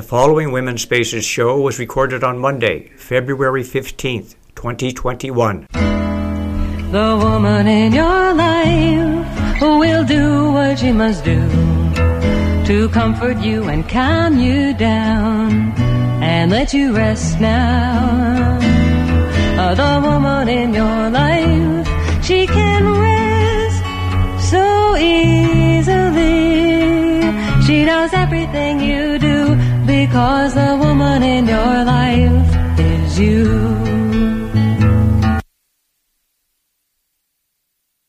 The following Women's Spaces show was recorded on Monday, February 15th, 2021. The woman in your life will do what she must do to comfort you and calm you down and let you rest now. The woman in your life, she can rest so easily. She knows everything you do because the woman in your life is you.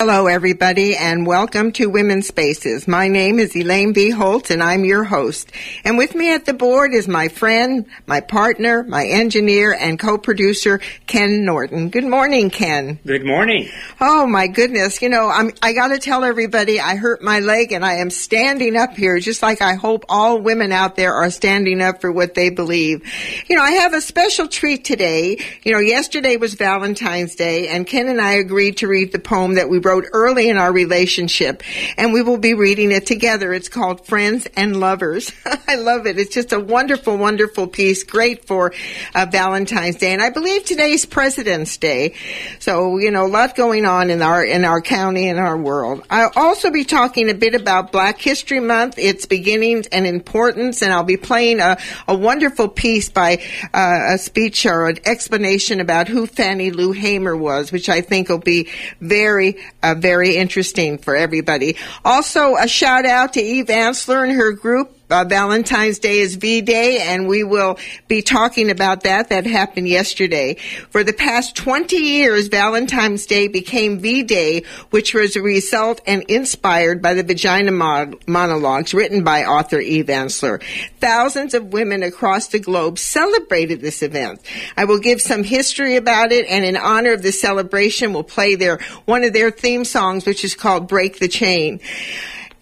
Hello, everybody, and welcome to Women's Spaces. My name is Elaine B. Holtz, and I'm your host. And with me at the board is my friend, my partner, my engineer, and co-producer, Ken Norton. Good morning, Ken. Good morning. Oh my goodness! You know, I'm, I got to tell everybody I hurt my leg, and I am standing up here, just like I hope all women out there are standing up for what they believe. You know, I have a special treat today. You know, yesterday was Valentine's Day, and Ken and I agreed to read the poem that we wrote early in our relationship, and we will be reading it together. It's called Friends and Lovers. I love it. It's just a wonderful, wonderful piece, great for uh, Valentine's Day, and I believe today's President's Day. So you know, a lot going on in our in our county and our world. I'll also be talking a bit about Black History Month, its beginnings and importance, and I'll be playing a, a wonderful piece by uh, a speech or an explanation about who Fannie Lou Hamer was, which I think will be very uh, very interesting for everybody. Also, a shout out to Eve Ensler and her group. Uh, Valentine's Day is V Day, and we will be talking about that. That happened yesterday. For the past 20 years, Valentine's Day became V Day, which was a result and inspired by the vagina mod- monologues written by author Eve Ensler. Thousands of women across the globe celebrated this event. I will give some history about it, and in honor of the celebration, we'll play their one of their theme songs, which is called "Break the Chain."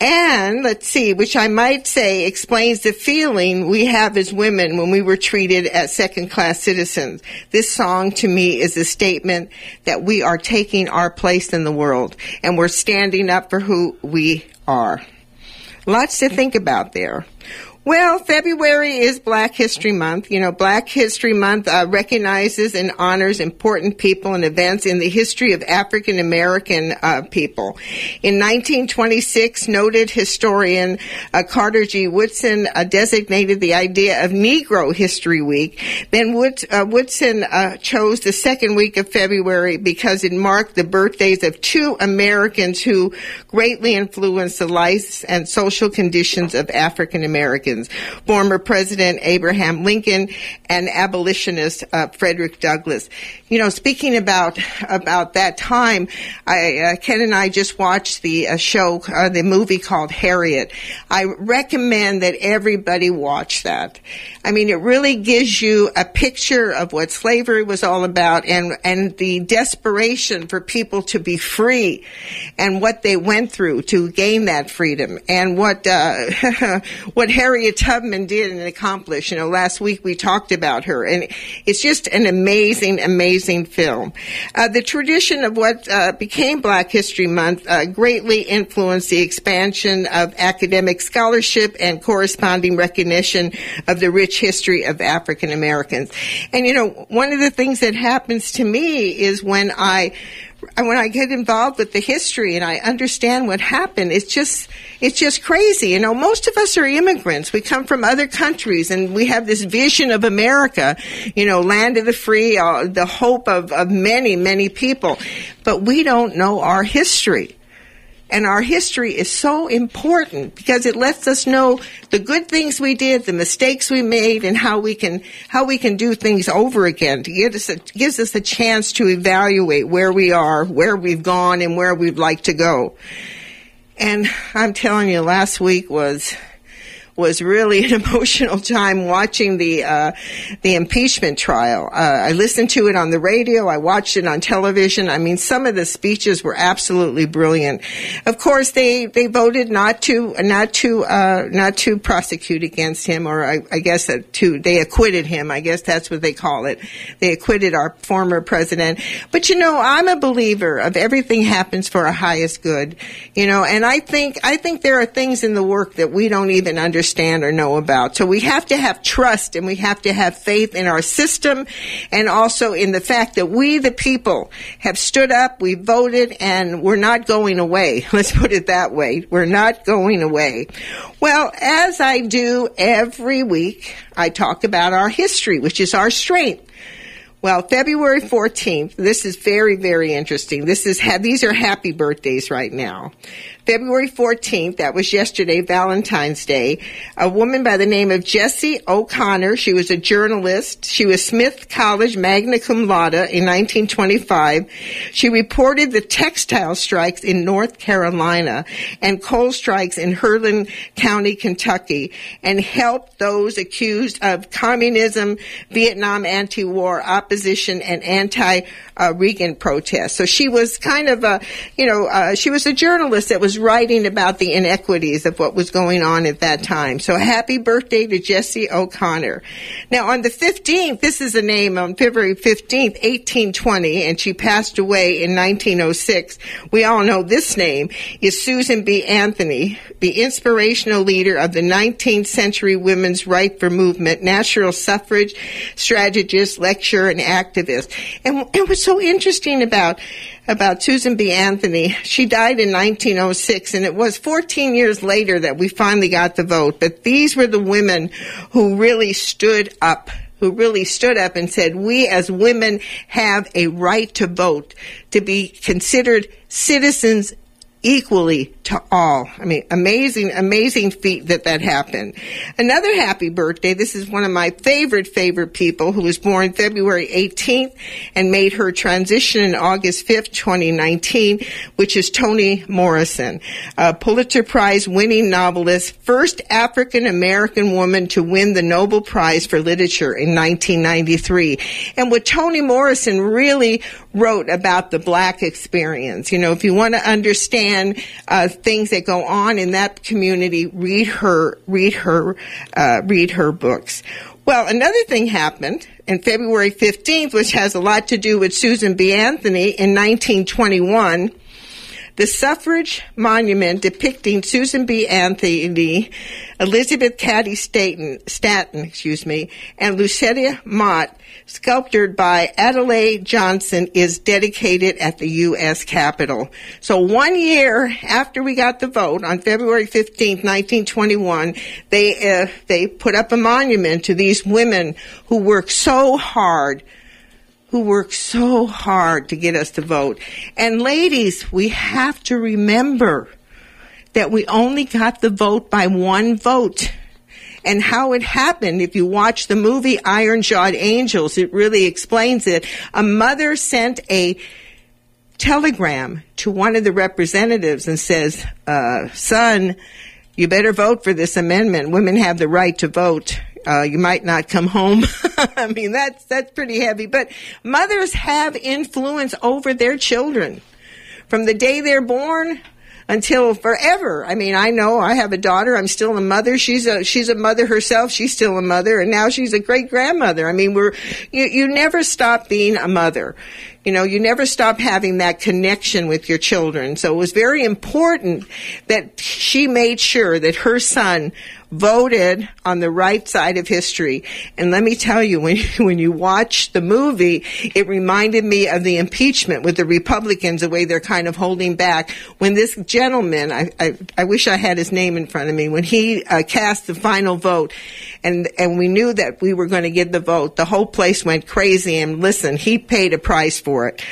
And let's see, which I might say explains the feeling we have as women when we were treated as second class citizens. This song to me is a statement that we are taking our place in the world and we're standing up for who we are. Lots to think about there. Well, February is Black History Month. You know, Black History Month uh, recognizes and honors important people and events in the history of African American uh, people. In 1926, noted historian uh, Carter G. Woodson uh, designated the idea of Negro History Week. Then Wood, uh, Woodson uh, chose the second week of February because it marked the birthdays of two Americans who greatly influenced the lives and social conditions of African Americans former President Abraham Lincoln and abolitionist uh, Frederick Douglass. You know, speaking about about that time, I, uh, Ken and I just watched the uh, show, uh, the movie called Harriet. I recommend that everybody watch that. I mean, it really gives you a picture of what slavery was all about and and the desperation for people to be free and what they went through to gain that freedom and what uh, what Harriet Harriet Tubman did and accomplished. You know, last week we talked about her, and it's just an amazing, amazing film. Uh, the tradition of what uh, became Black History Month uh, greatly influenced the expansion of academic scholarship and corresponding recognition of the rich history of African Americans. And you know, one of the things that happens to me is when I when I get involved with the history and I understand what happened, it's just it's just crazy. You know, most of us are immigrants. We come from other countries, and we have this vision of America, you know, land of the free, uh, the hope of of many many people, but we don't know our history. And our history is so important because it lets us know the good things we did, the mistakes we made, and how we can how we can do things over again. To give us a, gives us a chance to evaluate where we are, where we've gone, and where we'd like to go. And I'm telling you, last week was was really an emotional time watching the uh, the impeachment trial. Uh, I listened to it on the radio. I watched it on television. I mean, some of the speeches were absolutely brilliant. Of course, they, they voted not to not to uh, not to prosecute against him, or I, I guess to they acquitted him. I guess that's what they call it. They acquitted our former president. But you know, I'm a believer of everything happens for a highest good. You know, and I think I think there are things in the work that we don't even understand understand or know about. So we have to have trust and we have to have faith in our system and also in the fact that we, the people, have stood up, we voted, and we're not going away. Let's put it that way. We're not going away. Well, as I do every week, I talk about our history, which is our strength. Well, February 14th, this is very, very interesting. This is, these are happy birthdays right now. February 14th, that was yesterday, Valentine's Day, a woman by the name of Jessie O'Connor, she was a journalist. She was Smith College magna cum laude in 1925. She reported the textile strikes in North Carolina and coal strikes in Harlan County, Kentucky, and helped those accused of communism, Vietnam anti-war opposition, and anti Reagan protests. So she was kind of a, you know, uh, she was a journalist that was writing about the inequities of what was going on at that time. So happy birthday to Jessie O'Connor. Now on the 15th, this is a name on February 15th, 1820, and she passed away in 1906. We all know this name is Susan B. Anthony, the inspirational leader of the 19th century women's right for movement, national suffrage strategist, lecturer, and activist. And it was so interesting about about Susan B. Anthony. She died in 1906, and it was 14 years later that we finally got the vote. But these were the women who really stood up who really stood up and said, we as women have a right to vote, to be considered citizens equally to all. I mean, amazing, amazing feat that that happened. Another happy birthday. This is one of my favorite, favorite people who was born February 18th and made her transition in August 5th, 2019, which is Toni Morrison, a Pulitzer Prize winning novelist, first African American woman to win the Nobel Prize for Literature in 1993. And what Toni Morrison really wrote about the black experience, you know, if you want to understand uh, things that go on in that community, read her, read her, uh, read her books. Well, another thing happened in February 15th, which has a lot to do with Susan B. Anthony in 1921. The suffrage monument depicting Susan B. Anthony, Elizabeth Cady Staten, Stanton, excuse me, and Lucretia Mott sculptured by Adelaide Johnson, is dedicated at the U.S. Capitol. So one year after we got the vote on February 15, 1921, they, uh, they put up a monument to these women who worked so hard who worked so hard to get us to vote. And ladies, we have to remember that we only got the vote by one vote and how it happened. If you watch the movie Iron Jawed Angels, it really explains it. A mother sent a telegram to one of the representatives and says, uh, son, you better vote for this amendment. Women have the right to vote. Uh, you might not come home. I mean, that's, that's pretty heavy, but mothers have influence over their children from the day they're born until forever. I mean, I know I have a daughter. I'm still a mother. She's a she's a mother herself. She's still a mother, and now she's a great grandmother. I mean, we're you you never stop being a mother. You know, you never stop having that connection with your children. So it was very important that she made sure that her son voted on the right side of history. And let me tell you, when, when you watch the movie, it reminded me of the impeachment with the Republicans, the way they're kind of holding back. When this gentleman, I, I, I wish I had his name in front of me, when he uh, cast the final vote and, and we knew that we were going to get the vote, the whole place went crazy. And listen, he paid a price for it.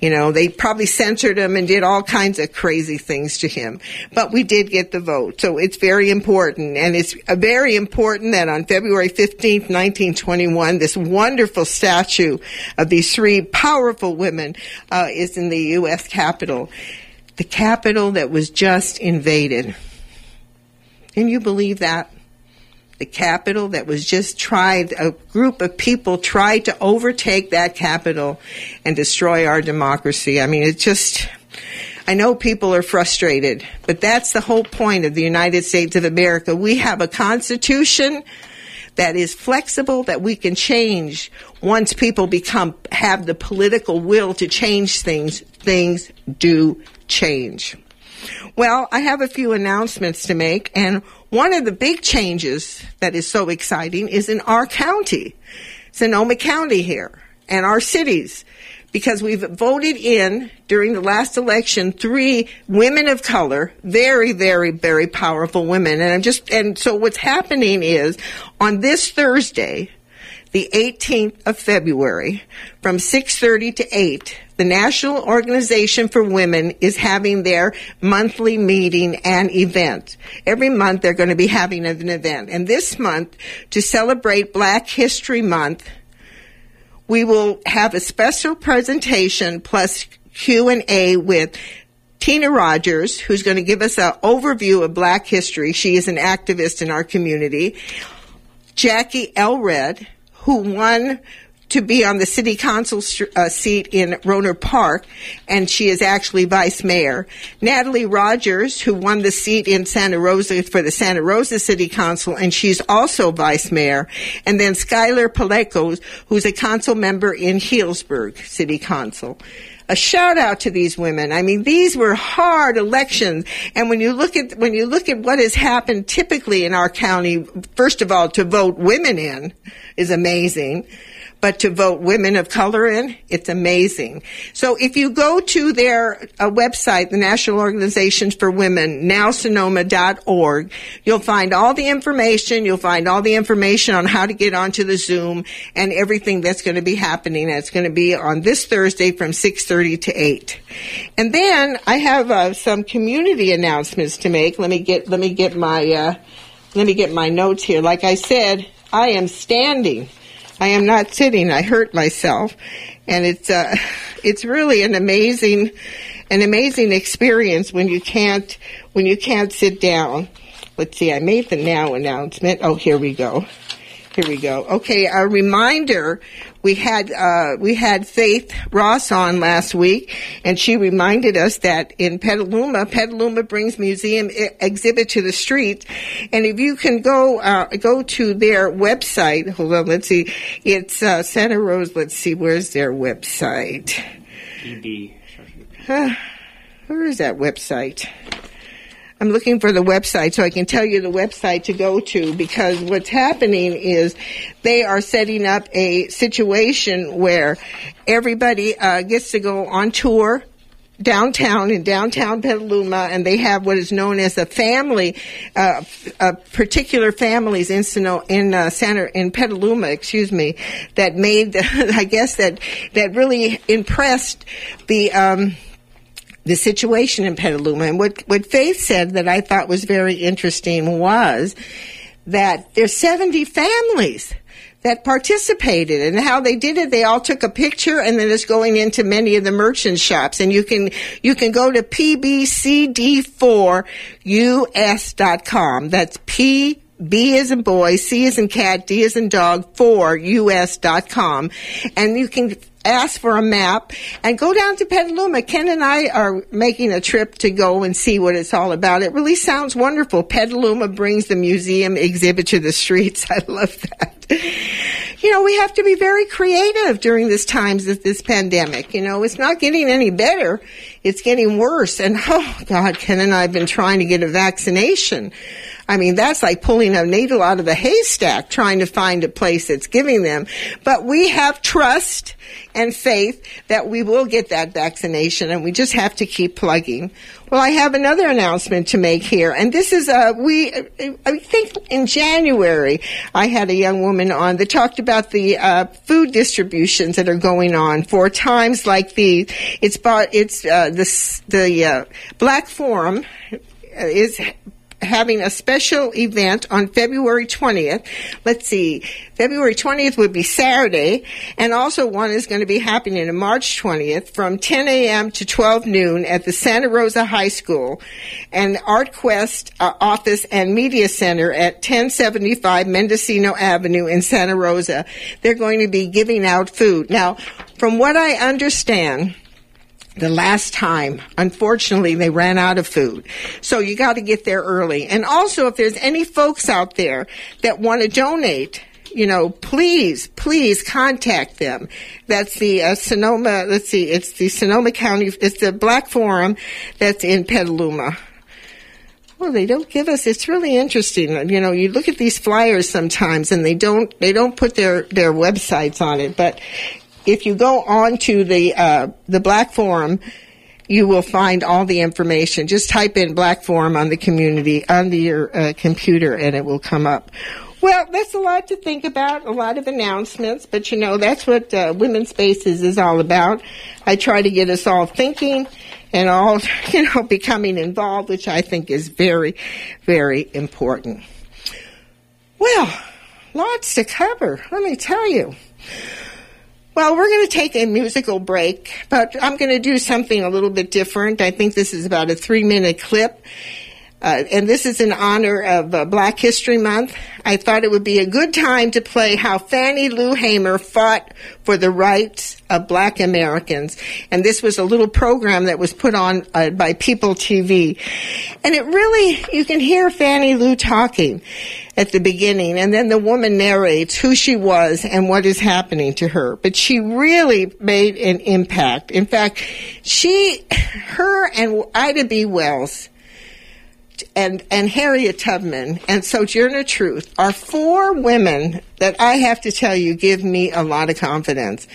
You know, they probably censored him and did all kinds of crazy things to him. But we did get the vote. So it's very important. And it's very important that on February 15th, 1921, this wonderful statue of these three powerful women uh, is in the U.S. Capitol. The Capitol that was just invaded. Can you believe that? The Capitol that was just tried, a group of people tried to overtake that capital and destroy our democracy. I mean, it just, I know people are frustrated, but that's the whole point of the United States of America. We have a constitution that is flexible that we can change once people become have the political will to change things things do change well i have a few announcements to make and One of the big changes that is so exciting is in our county, Sonoma County here, and our cities because we've voted in during the last election three women of color, very, very, very powerful women. And I'm just, and so what's happening is on this Thursday, the 18th of February, from 6.30 to 8, the National Organization for Women is having their monthly meeting and event. Every month they're going to be having an event. And this month, to celebrate Black History Month, we will have a special presentation plus Q&A with Tina Rogers, who's going to give us an overview of black history. She is an activist in our community. Jackie Elward, who won to be on the city council uh, seat in Rohnert Park, and she is actually vice mayor. Natalie Rogers, who won the seat in Santa Rosa for the Santa Rosa City Council, and she's also vice mayor. And then Skylar Palekos, who's a council member in Healdsburg City Council a shout out to these women. I mean, these were hard elections. And when you look at, when you look at what has happened typically in our county, first of all, to vote women in is amazing but to vote women of color in, it's amazing. So if you go to their uh, website, the National Organizations for Women, nowsonoma.org, you'll find all the information. You'll find all the information on how to get onto the Zoom and everything that's going to be happening. It's going to be on this Thursday from 6.30 to 8. And then I have uh, some community announcements to make. Let me get, let me get my, uh, let me get my notes here. Like I said, I am standing I am not sitting. I hurt myself, and it's uh, it's really an amazing, an amazing experience when you can't when you can't sit down. Let's see. I made the now announcement. Oh, here we go. Here we go. Okay, a reminder. We had uh, we had Faith Ross on last week, and she reminded us that in Petaluma, Petaluma brings museum exhibit to the street, and if you can go uh, go to their website. Hold on, let's see. It's uh, Santa Rosa. Let's see, where's their website? EB. where is that website? I'm looking for the website so I can tell you the website to go to because what's happening is they are setting up a situation where everybody uh, gets to go on tour downtown in downtown Petaluma, and they have what is known as a family, uh, uh, particular families in Sino, in uh, in Petaluma, excuse me, that made, I guess that that really impressed the. Um, the situation in Petaluma. And what, what Faith said that I thought was very interesting was that there's 70 families that participated and how they did it. They all took a picture and then it's going into many of the merchant shops and you can, you can go to pbcd4us.com. That's P B is in boy, C is in cat, D is in dog, 4 us.com. And you can ask for a map and go down to Petaluma. Ken and I are making a trip to go and see what it's all about. It really sounds wonderful. Petaluma brings the museum exhibit to the streets. I love that. You know, we have to be very creative during this times of this pandemic. You know, it's not getting any better. It's getting worse. And oh God, Ken and I have been trying to get a vaccination. I mean, that's like pulling a needle out of a haystack trying to find a place that's giving them. But we have trust and faith that we will get that vaccination and we just have to keep plugging. Well, I have another announcement to make here, and this is uh, we. I think in January I had a young woman on that talked about the uh, food distributions that are going on for times like these. It's bought. It's uh, the the uh, Black Forum is having a special event on February 20th. Let's see, February 20th would be Saturday, and also one is going to be happening on March 20th from 10 a.m. to 12 noon at the Santa Rosa High School and ArtQuest uh, office and media center at 1075 Mendocino Avenue in Santa Rosa. They're going to be giving out food. Now, from what I understand, the last time, unfortunately, they ran out of food. So you got to get there early. And also, if there's any folks out there that want to donate, you know, please, please contact them. That's the uh, Sonoma, let's see, it's the Sonoma County, it's the Black Forum that's in Petaluma. well, they don't give us. It's really interesting. You know, you look at these flyers sometimes, and they don't they don't put their their websites on it. But if you go on to the uh, the Black Forum, you will find all the information. Just type in Black Forum on the community on your uh, computer, and it will come up. Well, that's a lot to think about, a lot of announcements, but you know, that's what uh, Women's Spaces is all about. I try to get us all thinking and all, you know, becoming involved, which I think is very, very important. Well, lots to cover, let me tell you. Well, we're going to take a musical break, but I'm going to do something a little bit different. I think this is about a three minute clip. Uh, and this is in honor of uh, Black History Month. I thought it would be a good time to play how Fannie Lou Hamer fought for the rights of black Americans. And this was a little program that was put on uh, by People TV. And it really, you can hear Fannie Lou talking at the beginning, and then the woman narrates who she was and what is happening to her. But she really made an impact. In fact, she, her and Ida B. Wells, and, and Harriet Tubman and Sojourner Truth are four women that I have to tell you give me a lot of confidence.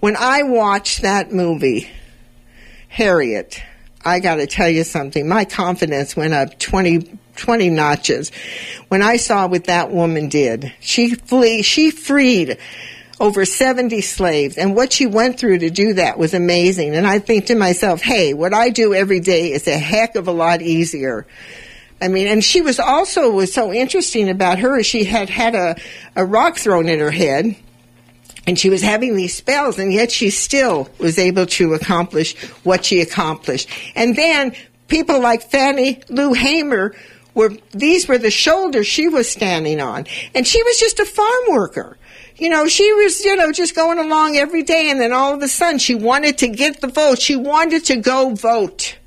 When I watched that movie, Harriet, I got to tell you something. My confidence went up 20, 20 notches when I saw what that woman did. She flee, she freed over 70 slaves and what she went through to do that was amazing. And I think to myself, hey, what I do every day is a heck of a lot easier I mean, and she was also was so interesting about her. She had had a, a rock thrown at her head, and she was having these spells, and yet she still was able to accomplish what she accomplished. And then people like Fannie Lou Hamer were these were the shoulders she was standing on, and she was just a farm worker. You know, she was, you know, just going along every day, and then all of a sudden she wanted to get the vote. She wanted to go vote.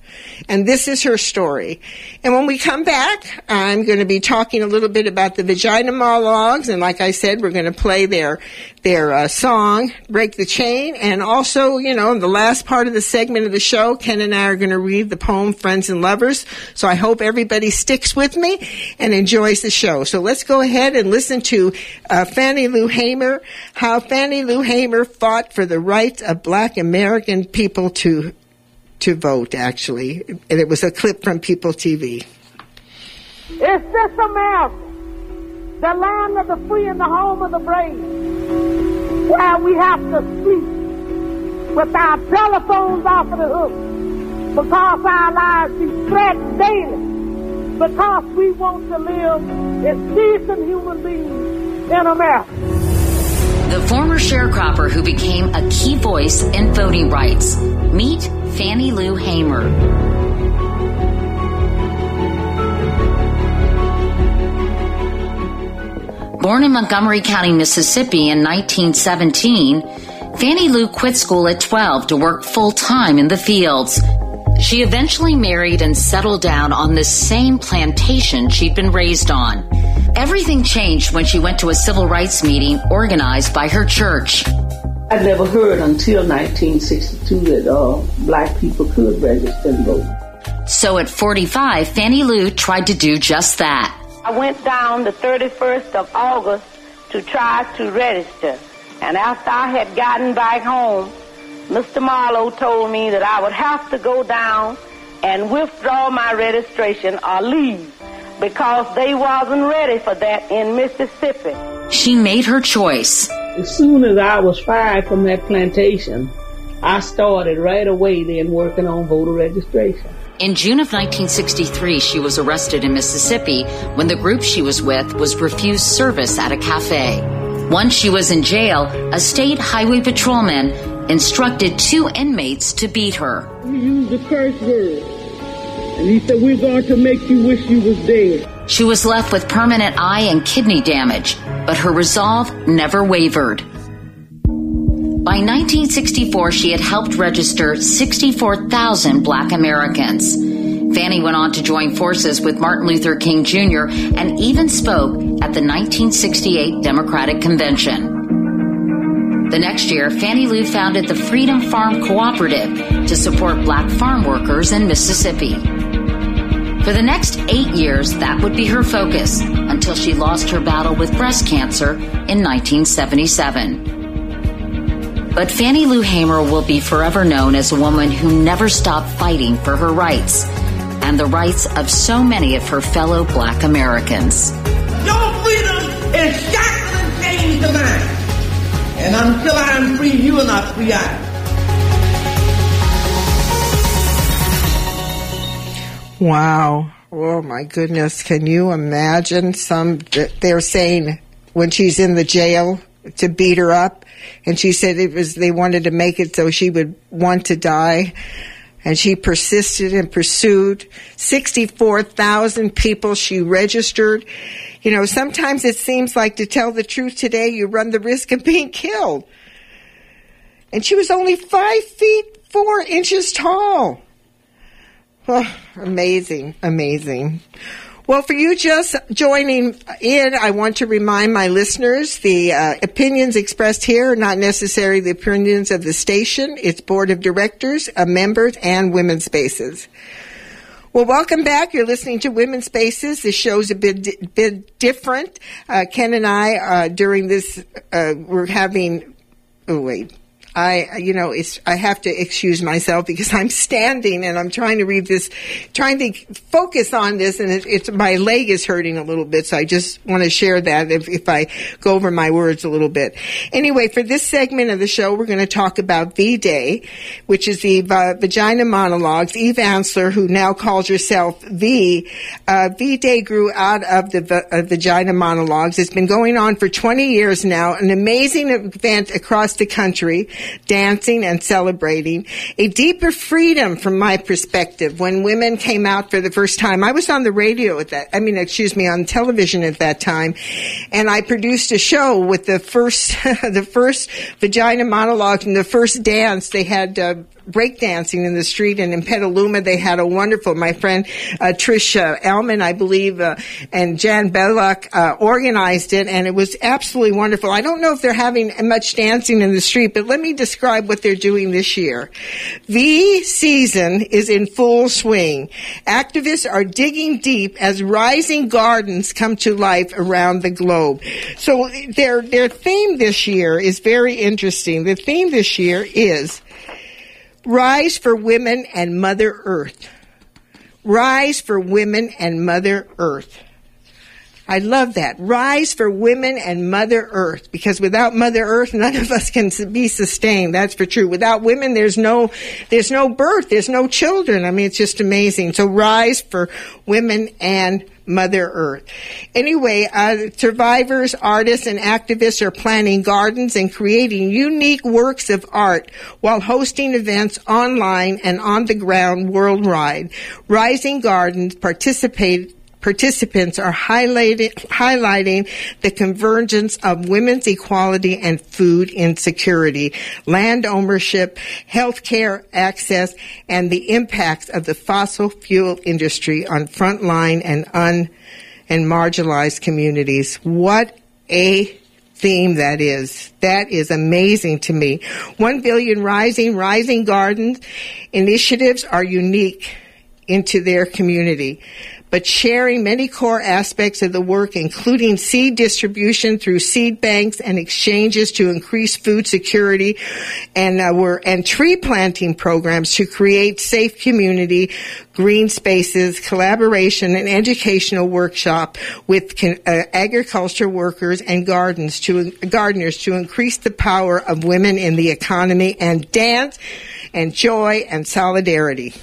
And this is her story. And when we come back, I'm going to be talking a little bit about the vagina monologues. And like I said, we're going to play their, their uh, song, Break the Chain. And also, you know, in the last part of the segment of the show, Ken and I are going to read the poem Friends and Lovers. So I hope everybody sticks with me and enjoys the show. So let's go ahead and listen to uh, Fannie Lou Hamer, how Fannie Lou Hamer fought for the rights of black American people to to vote, actually. And it was a clip from People TV. It's this America, the land of the free and the home of the brave, where we have to sleep with our telephones off of the hook because our lives be threatened daily because we want to live as decent human beings in America. The former sharecropper who became a key voice in voting rights. Meet Fannie Lou Hamer. Born in Montgomery County, Mississippi in 1917, Fannie Lou quit school at 12 to work full time in the fields. She eventually married and settled down on the same plantation she'd been raised on. Everything changed when she went to a civil rights meeting organized by her church. I'd never heard until 1962 that uh, black people could register and vote. So at 45, Fannie Lou tried to do just that. I went down the 31st of August to try to register. And after I had gotten back home, Mr. Marlowe told me that I would have to go down and withdraw my registration or leave because they wasn't ready for that in Mississippi. She made her choice. As soon as I was fired from that plantation, I started right away then working on voter registration. In June of 1963, she was arrested in Mississippi when the group she was with was refused service at a cafe. Once she was in jail, a state highway patrolman instructed two inmates to beat her. We used the curse word. And he said, We're going to make you wish you was dead. She was left with permanent eye and kidney damage, but her resolve never wavered. By 1964, she had helped register 64,000 black Americans. Fannie went on to join forces with Martin Luther King Jr. and even spoke at the 1968 Democratic Convention. The next year, Fannie Lou founded the Freedom Farm Cooperative to support black farm workers in Mississippi. For the next eight years, that would be her focus until she lost her battle with breast cancer in 1977. But Fannie Lou Hamer will be forever known as a woman who never stopped fighting for her rights and the rights of so many of her fellow black Americans. Your freedom is shackled and chained to mine. And until I am free, you are not free either. Wow. Oh my goodness. Can you imagine some, they're saying when she's in the jail to beat her up and she said it was, they wanted to make it so she would want to die. And she persisted and pursued 64,000 people she registered. You know, sometimes it seems like to tell the truth today, you run the risk of being killed. And she was only five feet four inches tall. Amazing, amazing. Well, for you just joining in, I want to remind my listeners the uh, opinions expressed here are not necessarily the opinions of the station, its board of directors, uh, members, and women's spaces. Well, welcome back. You're listening to Women's Spaces. This show's a bit, bit different. Uh, Ken and I, uh, during this, uh, we're having, oh wait, I, you know, it's, I have to excuse myself because I'm standing and I'm trying to read this, trying to focus on this and it, it's, my leg is hurting a little bit. So I just want to share that if, if I go over my words a little bit. Anyway, for this segment of the show, we're going to talk about V-Day, which is the Vagina Monologues. Eve Ensler, who now calls herself V, uh, V-Day grew out of the uh, Vagina Monologues. It's been going on for 20 years now, an amazing event across the country dancing and celebrating. A deeper freedom from my perspective when women came out for the first time. I was on the radio at that, I mean, excuse me, on television at that time. And I produced a show with the first, the first vagina monologue and the first dance. They had, uh, breakdancing in the street, and in Petaluma they had a wonderful. My friend uh, Trisha Elman, I believe, uh, and Jan Belloc uh, organized it, and it was absolutely wonderful. I don't know if they're having much dancing in the street, but let me describe what they're doing this year. V season is in full swing. Activists are digging deep as rising gardens come to life around the globe. So their their theme this year is very interesting. The theme this year is Rise for Women and Mother Earth. Rise for Women and Mother Earth. I love that. Rise for women and Mother Earth. Because without Mother Earth, none of us can be sustained. That's for true. Without women, there's no, there's no birth. There's no children. I mean, it's just amazing. So rise for women and Mother Earth. Anyway, uh, survivors, artists, and activists are planting gardens and creating unique works of art while hosting events online and on the ground worldwide. Rising Gardens participate participants are highlighting the convergence of women's equality and food insecurity, land ownership, healthcare access, and the impacts of the fossil fuel industry on frontline and un and marginalized communities. What a theme that is. That is amazing to me. One billion rising, rising gardens initiatives are unique into their community but sharing many core aspects of the work, including seed distribution through seed banks and exchanges to increase food security, and uh, we're and tree planting programs to create safe community, green spaces, collaboration, and educational workshop with uh, agriculture workers and gardens to gardeners to increase the power of women in the economy and dance and joy and solidarity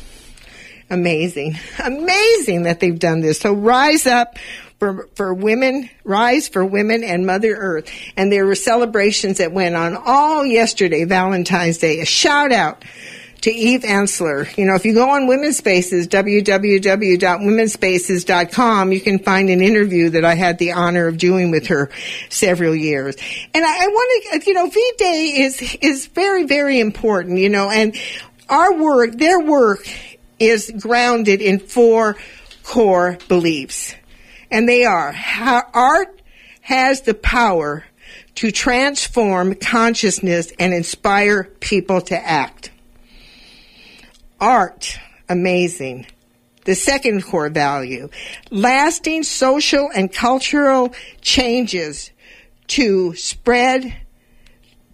amazing, amazing that they've done this. So rise up for, for women, rise for women and Mother Earth. And there were celebrations that went on all yesterday, Valentine's Day. A shout out to Eve Ensler. You know, if you go on Women's Spaces, www.womenspaces.com, you can find an interview that I had the honor of doing with her several years. And I, I want to, uh, you know, V-Day is, is very, very important, you know, and our work, their work is grounded in four core beliefs. And they are art has the power to transform consciousness and inspire people to act. Art, amazing. The second core value, lasting social and cultural changes to spread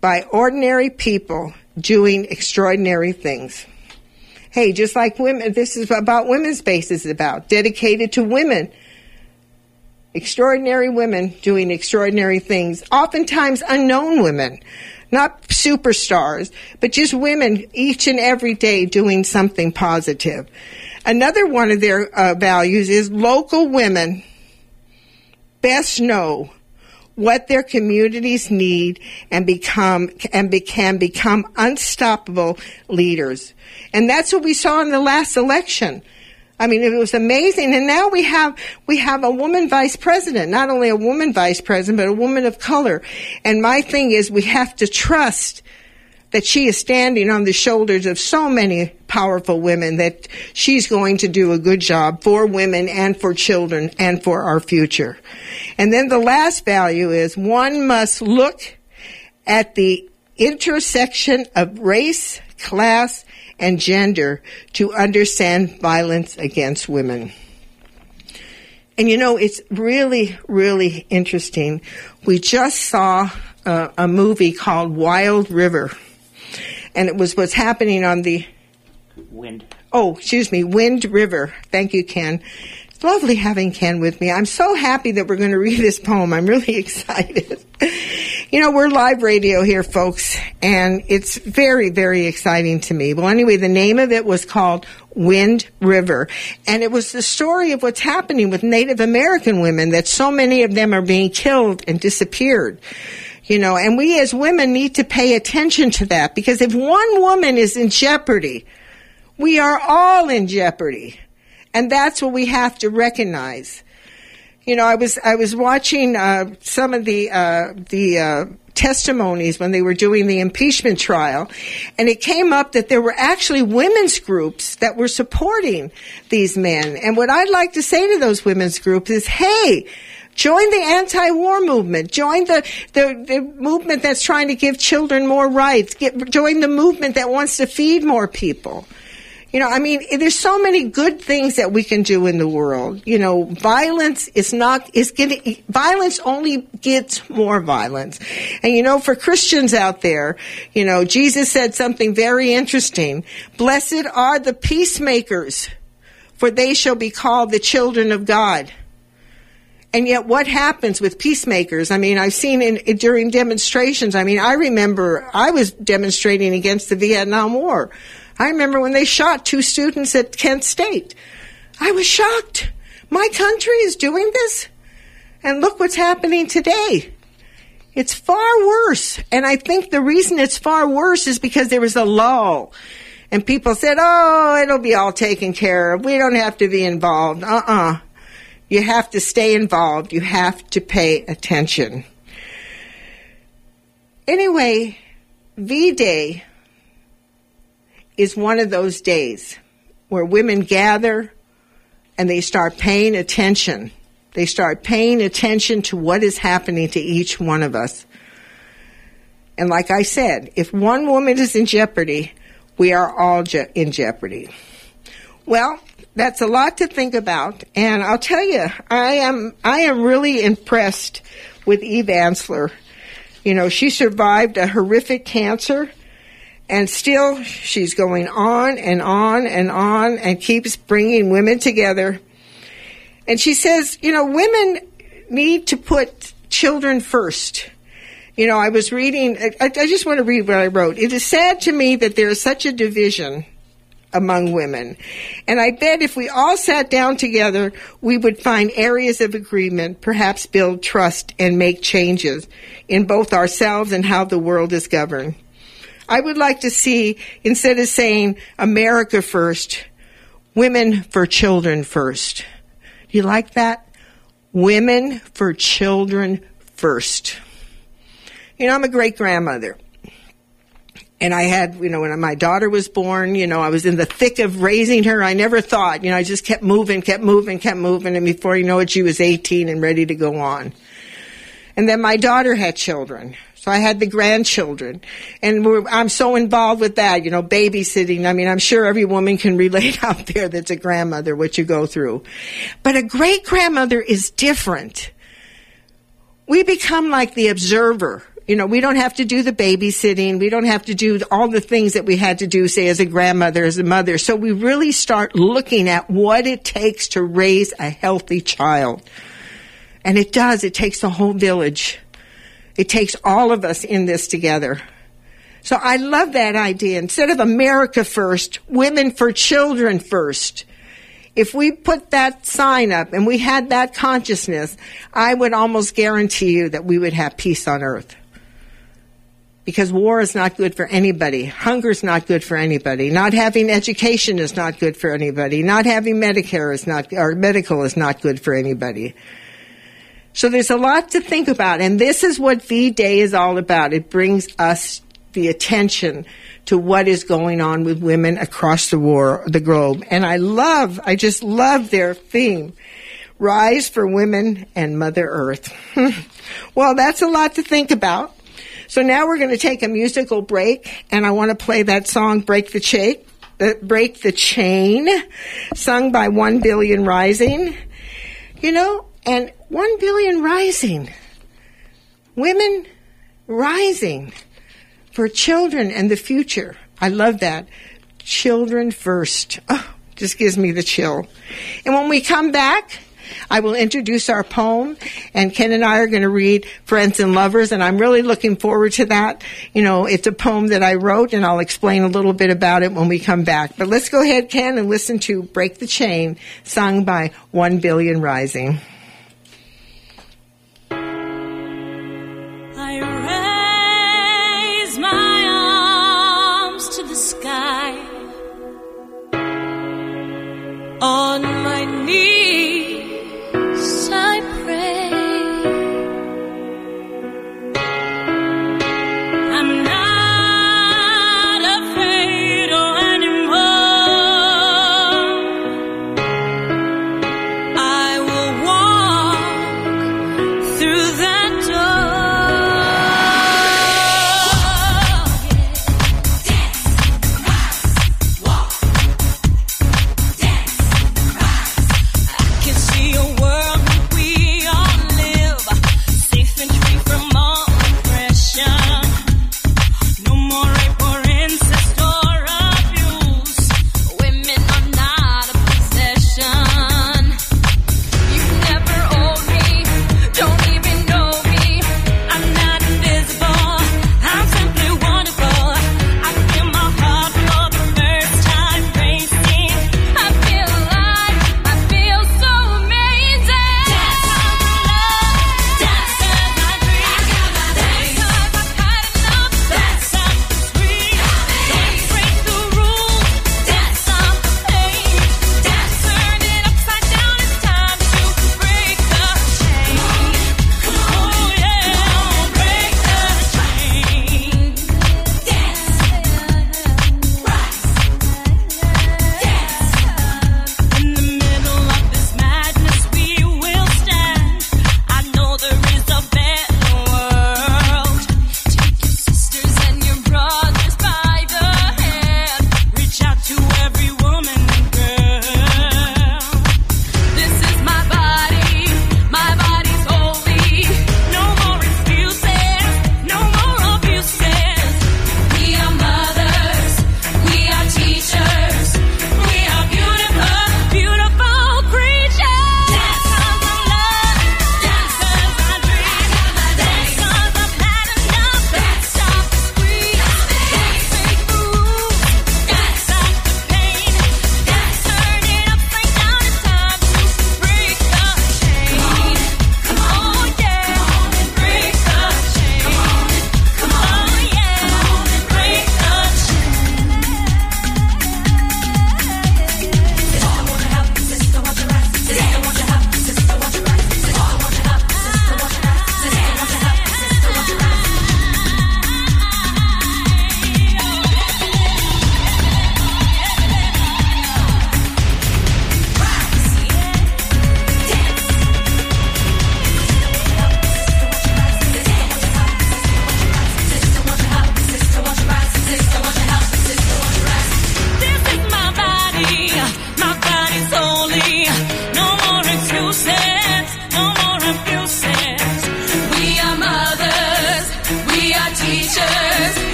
by ordinary people doing extraordinary things. Hey, just like women, this is about women's space is about, dedicated to women. Extraordinary women doing extraordinary things, oftentimes unknown women, not superstars, but just women each and every day doing something positive. Another one of their uh, values is local women best know what their communities need and become and be, can become unstoppable leaders. And that's what we saw in the last election. I mean, it was amazing. And now we have, we have a woman vice president, not only a woman vice president, but a woman of color. And my thing is we have to trust that she is standing on the shoulders of so many powerful women that she's going to do a good job for women and for children and for our future. And then the last value is one must look at the intersection of race, class, and gender to understand violence against women. And you know, it's really, really interesting. We just saw a, a movie called Wild River and it was what's happening on the wind. Oh, excuse me, Wind River. Thank you, Ken. It's lovely having Ken with me. I'm so happy that we're going to read this poem. I'm really excited. you know, we're live radio here, folks, and it's very, very exciting to me. Well, anyway, the name of it was called Wind River, and it was the story of what's happening with Native American women, that so many of them are being killed and disappeared you know, and we as women need to pay attention to that because if one woman is in jeopardy, we are all in jeopardy. And that's what we have to recognize. You know, I was I was watching uh, some of the uh, the uh, testimonies when they were doing the impeachment trial, and it came up that there were actually women's groups that were supporting these men. And what I'd like to say to those women's groups is, hey, Join the anti-war movement. Join the, the, the movement that's trying to give children more rights. Get, join the movement that wants to feed more people. You know, I mean, there's so many good things that we can do in the world. You know, violence is not, is getting, violence only gets more violence. And you know, for Christians out there, you know, Jesus said something very interesting. Blessed are the peacemakers, for they shall be called the children of God. And yet, what happens with peacemakers? I mean, I've seen in, during demonstrations. I mean, I remember I was demonstrating against the Vietnam War. I remember when they shot two students at Kent State. I was shocked. My country is doing this, and look what's happening today. It's far worse. And I think the reason it's far worse is because there was a lull. And people said, oh, it'll be all taken care of. We don't have to be involved. Uh uh-uh. You have to stay involved. You have to pay attention. Anyway, V Day is one of those days where women gather and they start paying attention. They start paying attention to what is happening to each one of us. And like I said, if one woman is in jeopardy, we are all je- in jeopardy. Well, that's a lot to think about. And I'll tell you, I am I am really impressed with Eve Ensler. You know, she survived a horrific cancer, and still she's going on and on and on and keeps bringing women together. And she says, you know, women need to put children first. You know, I was reading, I, I just want to read what I wrote. It is sad to me that there is such a division among women. And I bet if we all sat down together, we would find areas of agreement, perhaps build trust and make changes in both ourselves and how the world is governed. I would like to see, instead of saying America first, women for children first. Do you like that? Women for children first. You know, I'm a great grandmother and I had, you know, when my daughter was born, you know, I was in the thick of raising her. I never thought, you know, I just kept moving, kept moving, kept moving. And before you know it, she was 18 and ready to go on. And then my daughter had children. So I had the grandchildren, and I'm so involved with that, you know, babysitting. I mean, I'm sure every woman can relate out there that's a grandmother what you go through. But a great grandmother is different. We become like the observer. You know, we don't have to do the babysitting. We don't have to do all the things that we had to do, say, as a grandmother, as a mother. So we really start looking at what it takes to raise a healthy child. And it does. It takes the whole village. It takes all of us in this together. So I love that idea. Instead of America first, women for children first. If we put that sign up and we had that consciousness, I would almost guarantee you that we would have peace on earth. Because war is not good for anybody. Hunger is not good for anybody. Not having education is not good for anybody. Not having Medicare is not, or medical is not good for anybody. So there's a lot to think about, and this is what V Day is all about. It brings us the attention to what is going on with women across the war, the globe. And I love, I just love their theme. Rise for Women and Mother Earth. well, that's a lot to think about. So now we're going to take a musical break, and I want to play that song, Break the Chain, Break the Chain, sung by One Billion Rising. You know, and 1 billion rising. Women rising for children and the future. I love that. Children first. Oh, just gives me the chill. And when we come back, I will introduce our poem, and Ken and I are going to read Friends and Lovers, and I'm really looking forward to that. You know, it's a poem that I wrote, and I'll explain a little bit about it when we come back. But let's go ahead, Ken, and listen to Break the Chain, sung by One Billion Rising. I raise my arms to the sky on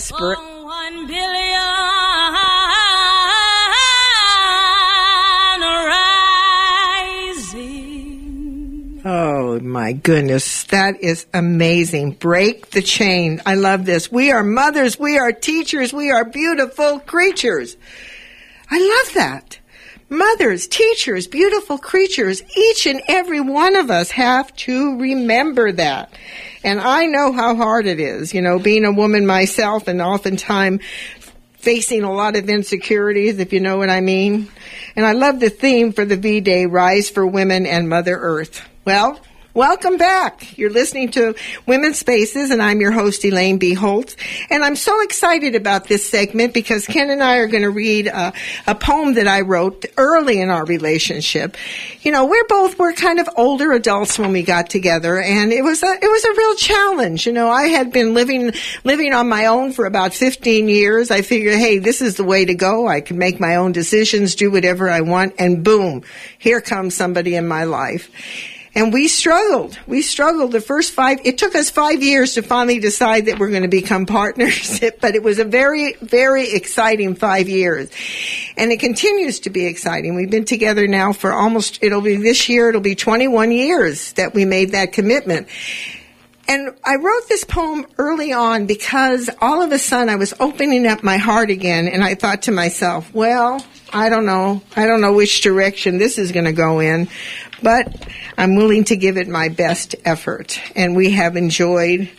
For one billion rising. Oh my goodness, that is amazing. Break the chain. I love this. We are mothers, we are teachers, we are beautiful creatures. I love that. Mothers, teachers, beautiful creatures, each and every one of us have to remember that. And I know how hard it is, you know, being a woman myself and oftentimes facing a lot of insecurities, if you know what I mean. And I love the theme for the V Day, Rise for Women and Mother Earth. Well, welcome back. You're listening to Women's Spaces, and I'm your host, Elaine B. Holtz. And I'm so excited about this segment because Ken and I are going to read a, a poem that I wrote early in our relationship. You know, we're both, we're kind of older adults when we got together, and it was a, it was a real challenge. You know, I had been living, living on my own for about 15 years. I figured, hey, this is the way to go. I can make my own decisions, do whatever I want, and boom, here comes somebody in my life. And we struggled. We struggled the first five, it took us five years to finally decide that we're going to become partners, but it was a very, very exciting five years. And it continues to be exciting. We've been together now for almost, it'll be this year, it'll be 21 years that we made that commitment. And I wrote this poem early on because all of a sudden I was opening up my heart again and I thought to myself, well, I don't know. I don't know which direction this is going to go in, but I'm willing to give it my best effort. And we have enjoyed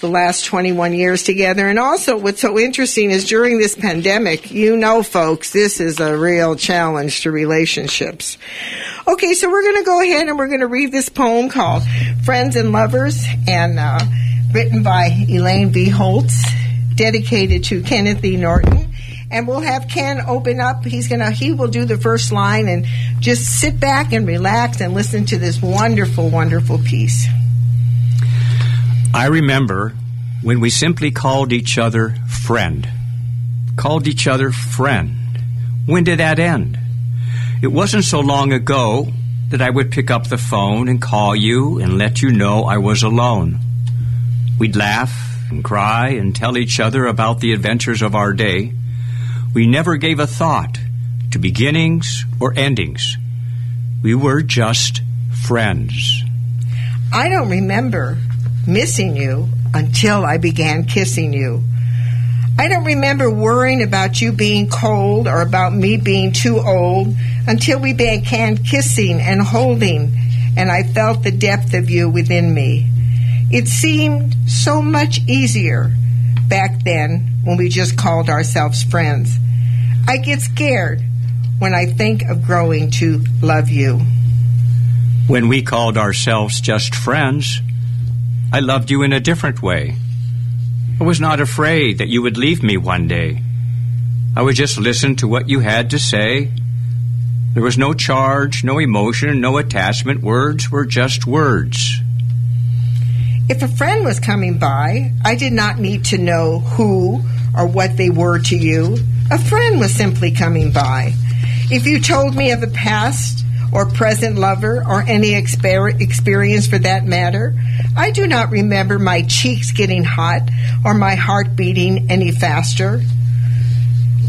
the last 21 years together. And also what's so interesting is during this pandemic, you know, folks, this is a real challenge to relationships. Okay, so we're going to go ahead and we're going to read this poem called Friends and Lovers and uh, written by Elaine B. Holtz, dedicated to Kenneth E. Norton. And we'll have Ken open up. He's gonna, he will do the first line and just sit back and relax and listen to this wonderful, wonderful piece. I remember when we simply called each other friend. Called each other friend. When did that end? It wasn't so long ago that I would pick up the phone and call you and let you know I was alone. We'd laugh and cry and tell each other about the adventures of our day. We never gave a thought to beginnings or endings. We were just friends. I don't remember missing you until I began kissing you. I don't remember worrying about you being cold or about me being too old until we began kissing and holding, and I felt the depth of you within me. It seemed so much easier back then when we just called ourselves friends. I get scared when I think of growing to love you. When we called ourselves just friends, I loved you in a different way. I was not afraid that you would leave me one day. I would just listen to what you had to say. There was no charge, no emotion, no attachment. Words were just words. If a friend was coming by, I did not need to know who or what they were to you. A friend was simply coming by. If you told me of a past or present lover or any exper- experience for that matter, I do not remember my cheeks getting hot or my heart beating any faster.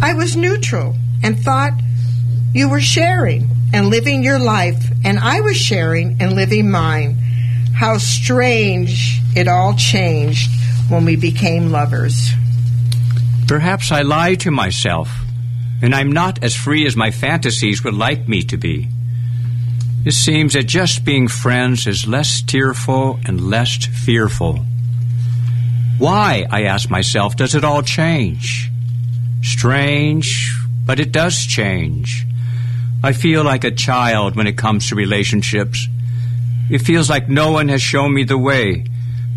I was neutral and thought you were sharing and living your life, and I was sharing and living mine. How strange it all changed when we became lovers. Perhaps I lie to myself, and I'm not as free as my fantasies would like me to be. It seems that just being friends is less tearful and less fearful. Why, I ask myself, does it all change? Strange, but it does change. I feel like a child when it comes to relationships. It feels like no one has shown me the way.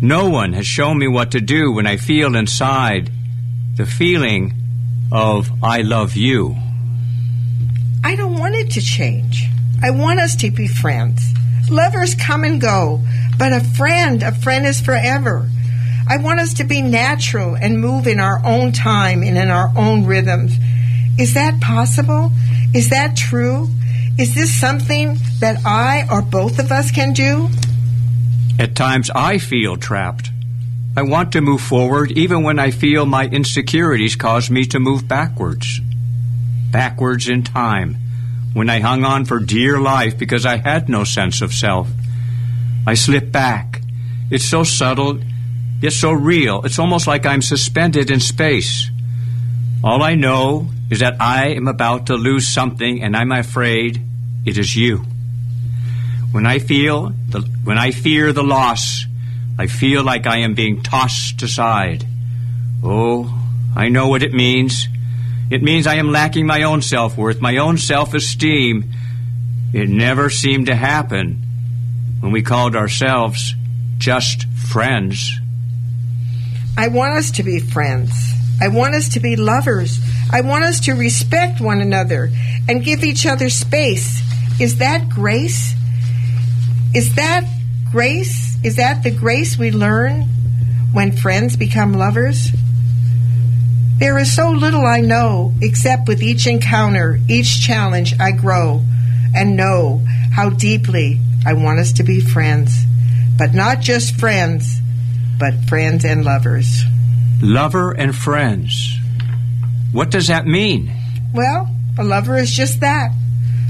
No one has shown me what to do when I feel inside the feeling of I love you. I don't want it to change. I want us to be friends. Lovers come and go, but a friend, a friend is forever. I want us to be natural and move in our own time and in our own rhythms. Is that possible? Is that true? Is this something that I or both of us can do? At times I feel trapped. I want to move forward even when I feel my insecurities cause me to move backwards. Backwards in time, when I hung on for dear life because I had no sense of self. I slip back. It's so subtle, yet so real. It's almost like I'm suspended in space. All I know is that I am about to lose something and I'm afraid it is you. When I feel the, when I fear the loss, I feel like I am being tossed aside. Oh, I know what it means. It means I am lacking my own self worth, my own self esteem. It never seemed to happen when we called ourselves just friends. I want us to be friends. I want us to be lovers. I want us to respect one another and give each other space. Is that grace? Is that grace? Is that the grace we learn when friends become lovers? There is so little I know, except with each encounter, each challenge, I grow and know how deeply I want us to be friends. But not just friends, but friends and lovers. Lover and friends. What does that mean? Well, a lover is just that.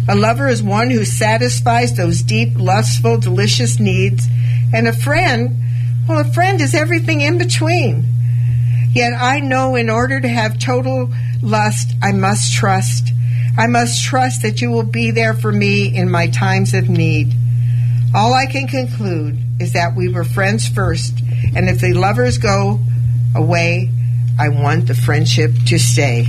A lover is one who satisfies those deep, lustful, delicious needs. And a friend, well, a friend is everything in between. Yet I know in order to have total lust, I must trust. I must trust that you will be there for me in my times of need. All I can conclude is that we were friends first, and if the lovers go away, I want the friendship to stay.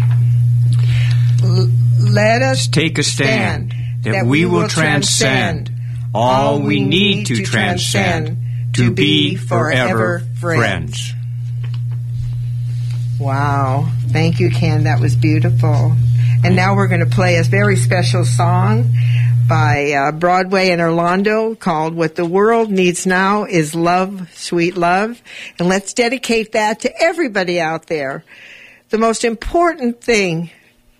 L- let us Take a stand that we will transcend all we need to transcend to be forever friends. Wow. Thank you, Ken. That was beautiful. And now we're going to play a very special song by uh, Broadway and Orlando called What the World Needs Now is Love, Sweet Love. And let's dedicate that to everybody out there. The most important thing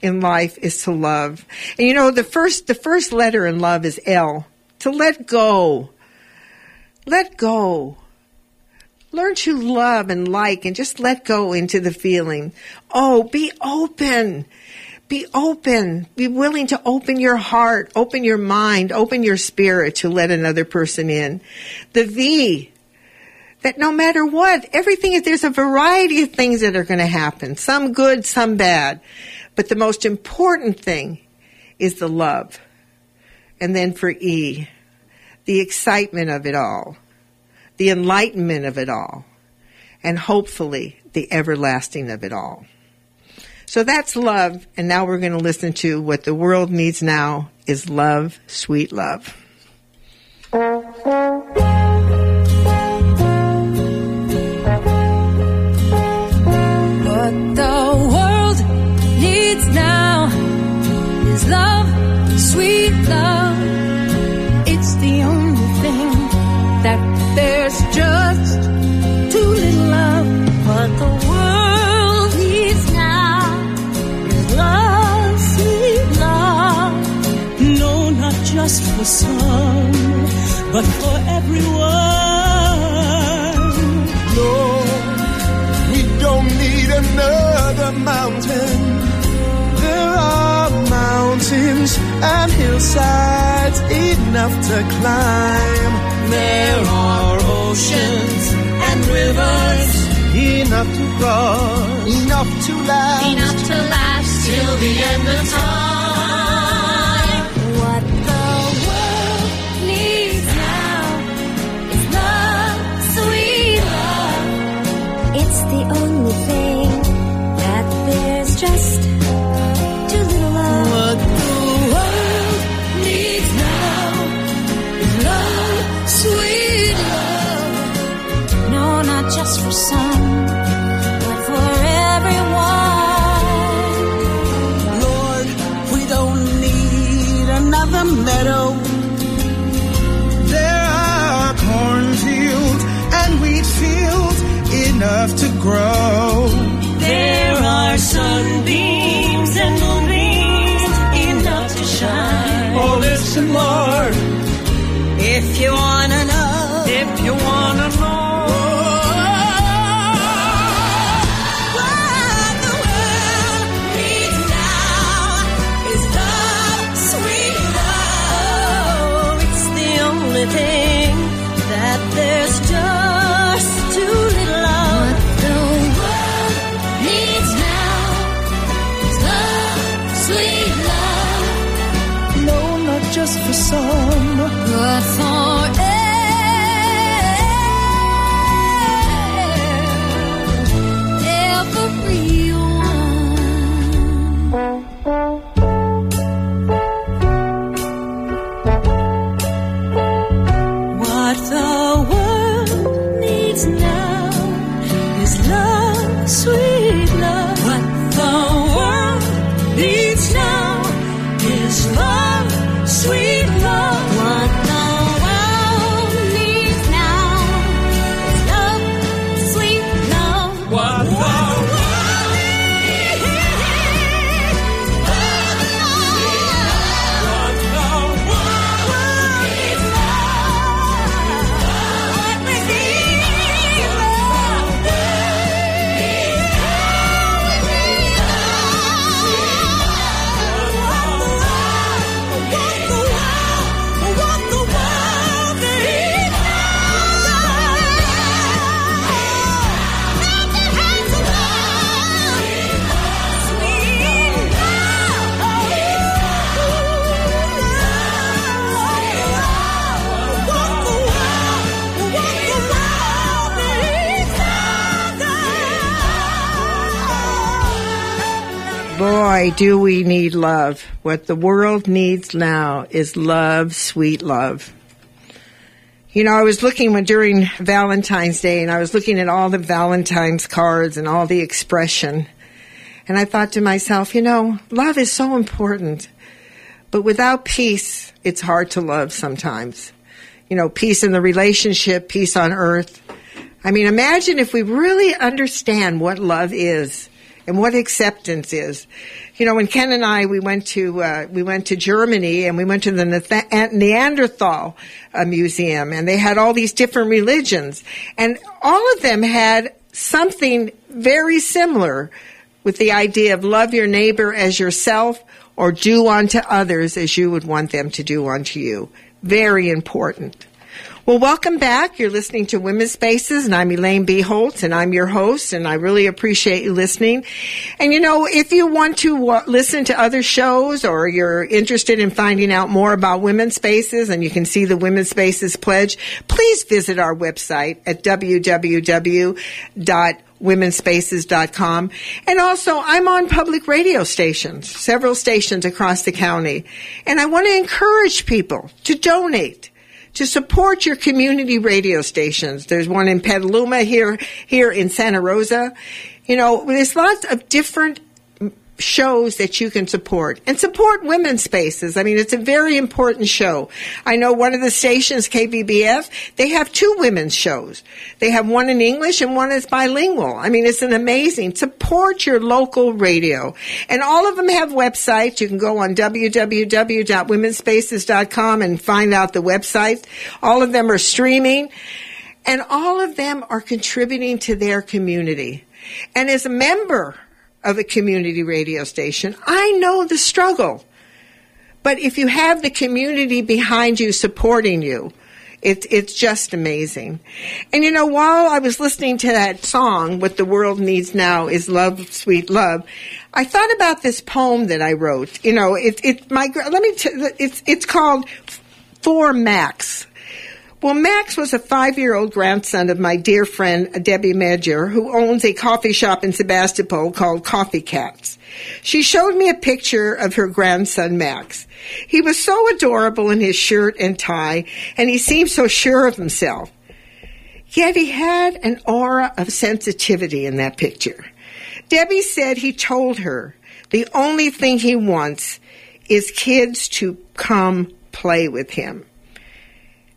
in life is to love. And you know, the first, the first letter in love is L. To let go. Let go. Learn to love and like and just let go into the feeling. Oh, be open. Be open. Be willing to open your heart, open your mind, open your spirit to let another person in. The V, that no matter what, everything is, there's a variety of things that are going to happen. Some good, some bad. But the most important thing is the love. And then for E, the excitement of it all, the enlightenment of it all, and hopefully the everlasting of it all. So that's love, and now we're going to listen to what the world needs now is love, sweet love. What the world needs now is love, sweet love. Just for some, but for everyone. Lord, we don't need another mountain. There are mountains and hillsides enough to climb. There are oceans and rivers Enough to cross, enough to last. enough to last till the end of time. Do we need love. What the world needs now is love, sweet love. You know, I was looking when during Valentine's Day and I was looking at all the Valentine's cards and all the expression. And I thought to myself, you know, love is so important. But without peace, it's hard to love sometimes. You know, peace in the relationship, peace on earth. I mean, imagine if we really understand what love is and what acceptance is. You know, when Ken and I we went to uh, we went to Germany and we went to the Neanderthal uh, museum and they had all these different religions and all of them had something very similar with the idea of love your neighbor as yourself or do unto others as you would want them to do unto you. Very important. Well, welcome back. You're listening to Women's Spaces, and I'm Elaine B. Holtz, and I'm your host, and I really appreciate you listening. And you know, if you want to uh, listen to other shows or you're interested in finding out more about Women's Spaces, and you can see the Women's Spaces pledge, please visit our website at www womenspaces.com. And also, I'm on public radio stations, several stations across the county. And I want to encourage people to donate to support your community radio stations. There's one in Petaluma here, here in Santa Rosa. You know, there's lots of different shows that you can support and support women's spaces. I mean, it's a very important show. I know one of the stations, KBBF, they have two women's shows. They have one in English and one is bilingual. I mean, it's an amazing. Support your local radio. And all of them have websites. You can go on www.womenspaces.com and find out the websites. All of them are streaming and all of them are contributing to their community. And as a member of a community radio station. I know the struggle. But if you have the community behind you supporting you, it, it's just amazing. And you know, while I was listening to that song, What the World Needs Now is Love, Sweet Love, I thought about this poem that I wrote. You know, it, it, my, let me, t- it's, it's called For Max. Well, Max was a five year old grandson of my dear friend Debbie Medger, who owns a coffee shop in Sebastopol called Coffee Catz. She showed me a picture of her grandson Max. He was so adorable in his shirt and tie, and he seemed so sure of himself. Yet he had an aura of sensitivity in that picture. Debbie said he told her the only thing he wants is kids to come play with him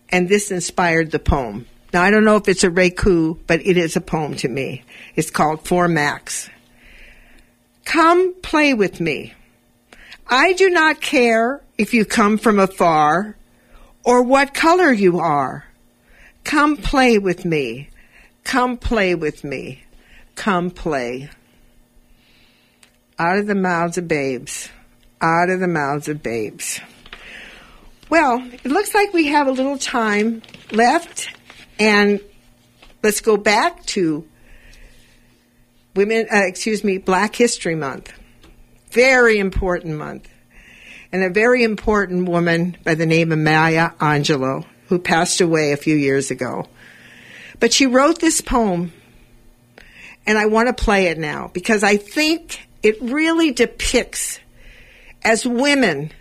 and this inspired the poem. Now, I don't know if it's a haiku, but it is a poem to me. It's called For Max. Come play with me. I do not care if you come from afar or what color you are. Come play with me. Come play with me. Come play. Out of the mouths of babes. Out of the mouths of babes. Well, it looks like we have a little time left, and let's go back to women. Uh, excuse me, Black History Month. Very important month. and a very important woman by the name of Maya Angelou, who passed away a few years ago. But she wrote this poem, and I want to play it now because I think it really depicts, as women,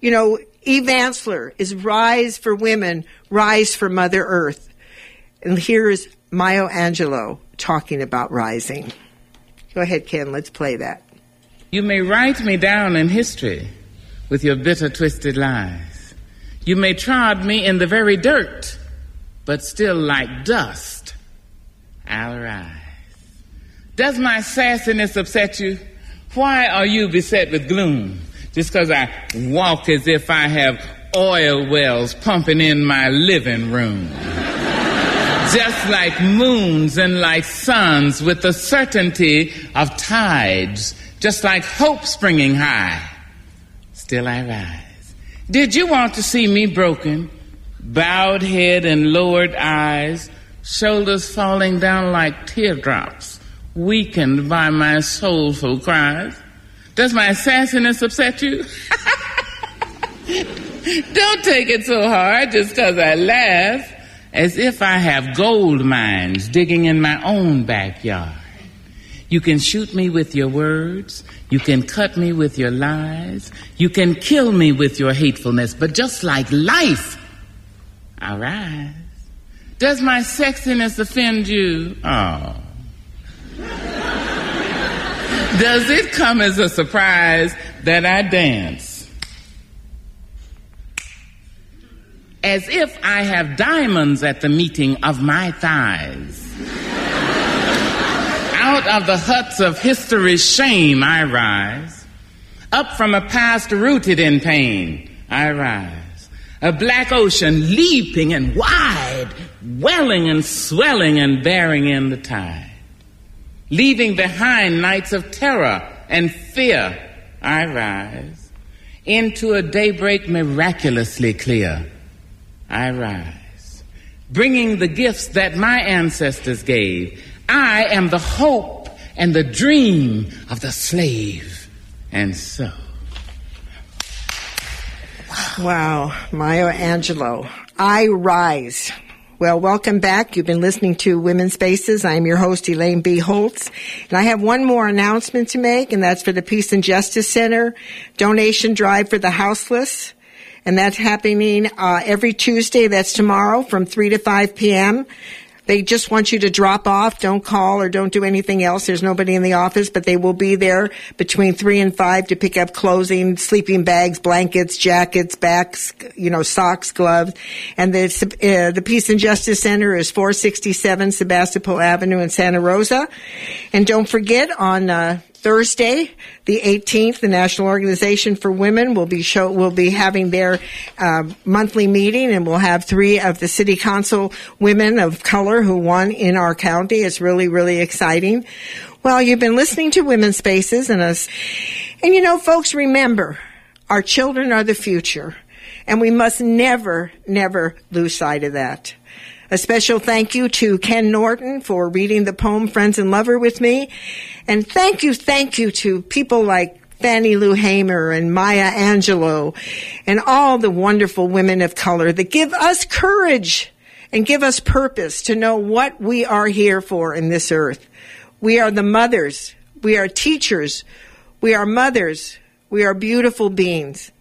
you know, Eve Ensler is Rise for Women, Rise for Mother Earth. And here is Maya Angelou talking about rising. Go ahead, Ken, let's play that. You may write me down in history with your bitter, twisted lies. You may trod me in the very dirt, but still like dust, I'll rise. Does my sassiness upset you? Why are you beset with gloom? Just because I walk as if I have oil wells pumping in my living room. Just like moons and like suns with the certainty of tides, just like hope springing high, still I rise. Did you want to see me broken? Bowed head and lowered eyes, shoulders falling down like teardrops, weakened by my soulful cries? Does my sassiness upset you? Don't take it so hard just because I laugh as if I have gold mines digging in my own backyard. You can shoot me with your words. You can cut me with your lies. You can kill me with your hatefulness. But just like life, I rise. Does my sexiness offend you? Oh. Does it come as a surprise that I dance? as if I have diamonds at the meeting of my thighs. Out of the huts of history's shame I rise. Up from a past rooted in pain I rise. A black ocean leaping and wide, welling and swelling and bearing in the tide. Leaving behind nights of terror and fear I rise. Into a daybreak miraculously clear I rise, bringing the gifts that my ancestors gave. I am the hope and the dream of the slave. And so. Wow, Maya Angelou. I rise. Well, welcome back. You've been listening to Women's Spaces. I'm your host, Elaine B. Holtz. And I have one more announcement to make, and that's for the Peace and Justice Center donation drive for the houseless and that's happening uh, every Tuesday. That's tomorrow from 3 to 5 p.m. They just want you to drop off. Don't call or don't do anything else. There's nobody in the office, but they will be there between three and five to pick up clothing, sleeping bags, blankets, jackets, backs, you know, socks, gloves. And the, uh, the Peace and Justice Center is 467 Sebastopol Avenue in Santa Rosa. And don't forget on, uh, Thursday, the 18th, the National Organization for Women will be show will be having their uh, monthly meeting, and we'll have three of the City Council women of color who won in our county. It's really really exciting. Well, you've been listening to Women's Spaces and us, and you know, folks, remember, our children are the future, and we must never never lose sight of that. A special thank you to Ken Norton for reading the poem Friends and Lover with me. And thank you, thank you to people like Fannie Lou Hamer and Maya Angelou and all the wonderful women of color that give us courage and give us purpose to know what we are here for in this earth. We are the mothers. We are teachers. We are mothers. We are beautiful beings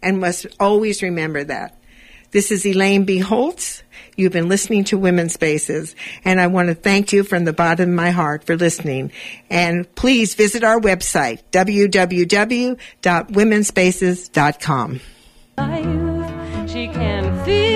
and must always remember that. This is Elaine B. Holtz. You've been listening to Women's Spaces, and I want to thank you from the bottom of my heart for listening. And please visit our website, www.womenspaces.com. She can feel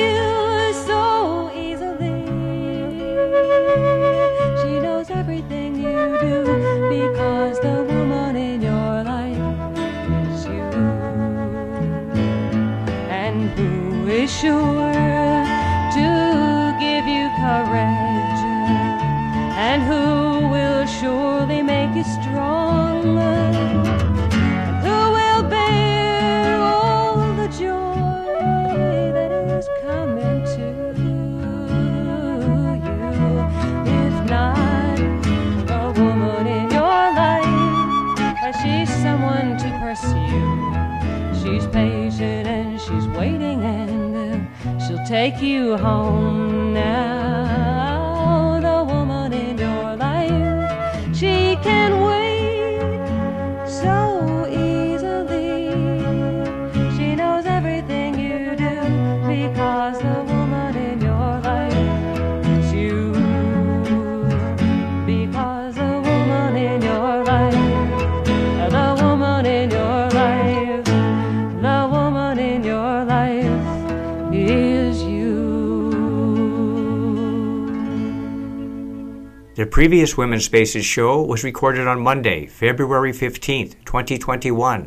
sure to give you courage? And who will surely take you home now. The woman in your life, she can The previous Women's Spaces show was recorded on Monday, February 15th, 2021.